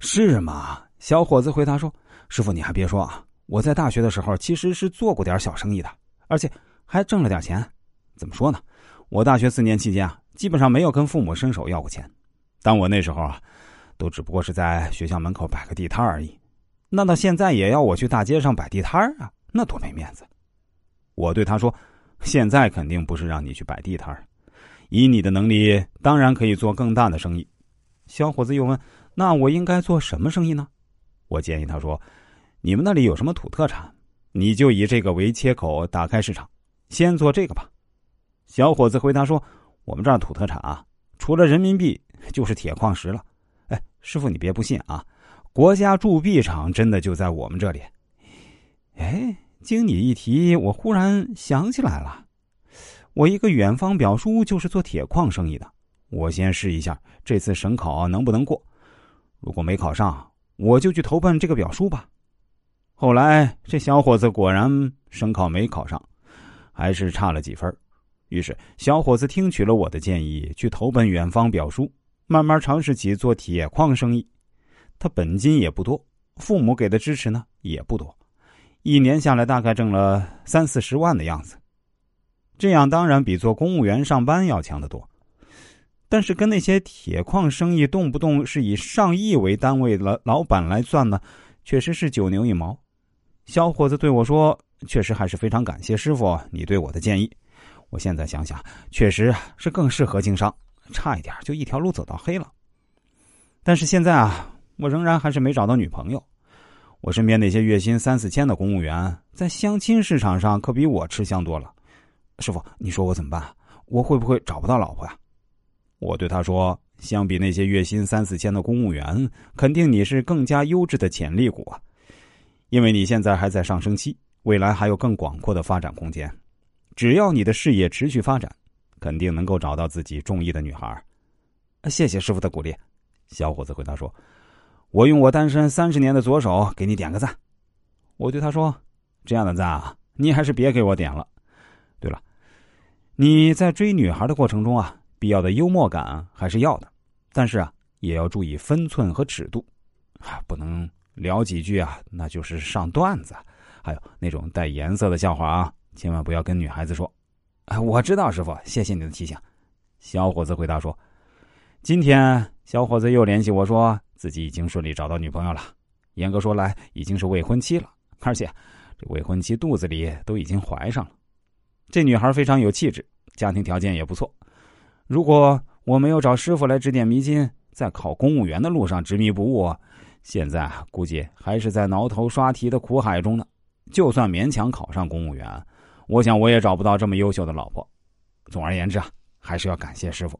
是吗？小伙子回答说：“师傅，你还别说啊，我在大学的时候其实是做过点小生意的，而且还挣了点钱。怎么说呢？我大学四年期间啊，基本上没有跟父母伸手要过钱。但我那时候啊，都只不过是在学校门口摆个地摊而已。那到现在也要我去大街上摆地摊啊，那多没面子！”我对他说：“现在肯定不是让你去摆地摊以你的能力，当然可以做更大的生意。”小伙子又问：“那我应该做什么生意呢？”我建议他说：“你们那里有什么土特产？你就以这个为切口打开市场，先做这个吧。”小伙子回答说：“我们这儿土特产啊，除了人民币就是铁矿石了。”哎，师傅，你别不信啊，国家铸币厂真的就在我们这里。哎，经你一提，我忽然想起来了，我一个远方表叔就是做铁矿生意的。我先试一下这次省考能不能过，如果没考上。我就去投奔这个表叔吧。后来这小伙子果然省考没考上，还是差了几分。于是小伙子听取了我的建议，去投奔远方表叔，慢慢尝试起做铁矿生意。他本金也不多，父母给的支持呢也不多，一年下来大概挣了三四十万的样子。这样当然比做公务员上班要强得多。但是跟那些铁矿生意动不动是以上亿为单位的老板来算呢，确实是九牛一毛。小伙子对我说：“确实还是非常感谢师傅你对我的建议。我现在想想，确实是更适合经商，差一点就一条路走到黑了。但是现在啊，我仍然还是没找到女朋友。我身边那些月薪三四千的公务员，在相亲市场上可比我吃香多了。师傅，你说我怎么办？我会不会找不到老婆呀？”我对他说：“相比那些月薪三四千的公务员，肯定你是更加优质的潜力股啊！因为你现在还在上升期，未来还有更广阔的发展空间。只要你的事业持续发展，肯定能够找到自己中意的女孩。”谢谢师傅的鼓励。小伙子回答说：“我用我单身三十年的左手给你点个赞。”我对他说：“这样的赞啊，你还是别给我点了。对了，你在追女孩的过程中啊。”必要的幽默感还是要的，但是啊，也要注意分寸和尺度，啊，不能聊几句啊，那就是上段子，还有那种带颜色的笑话啊，千万不要跟女孩子说。啊，我知道，师傅，谢谢你的提醒。小伙子回答说：“今天小伙子又联系我说，自己已经顺利找到女朋友了，严格说来，已经是未婚妻了，而且这未婚妻肚子里都已经怀上了。这女孩非常有气质，家庭条件也不错。”如果我没有找师傅来指点迷津，在考公务员的路上执迷不悟，现在估计还是在挠头刷题的苦海中呢。就算勉强考上公务员，我想我也找不到这么优秀的老婆。总而言之啊，还是要感谢师傅。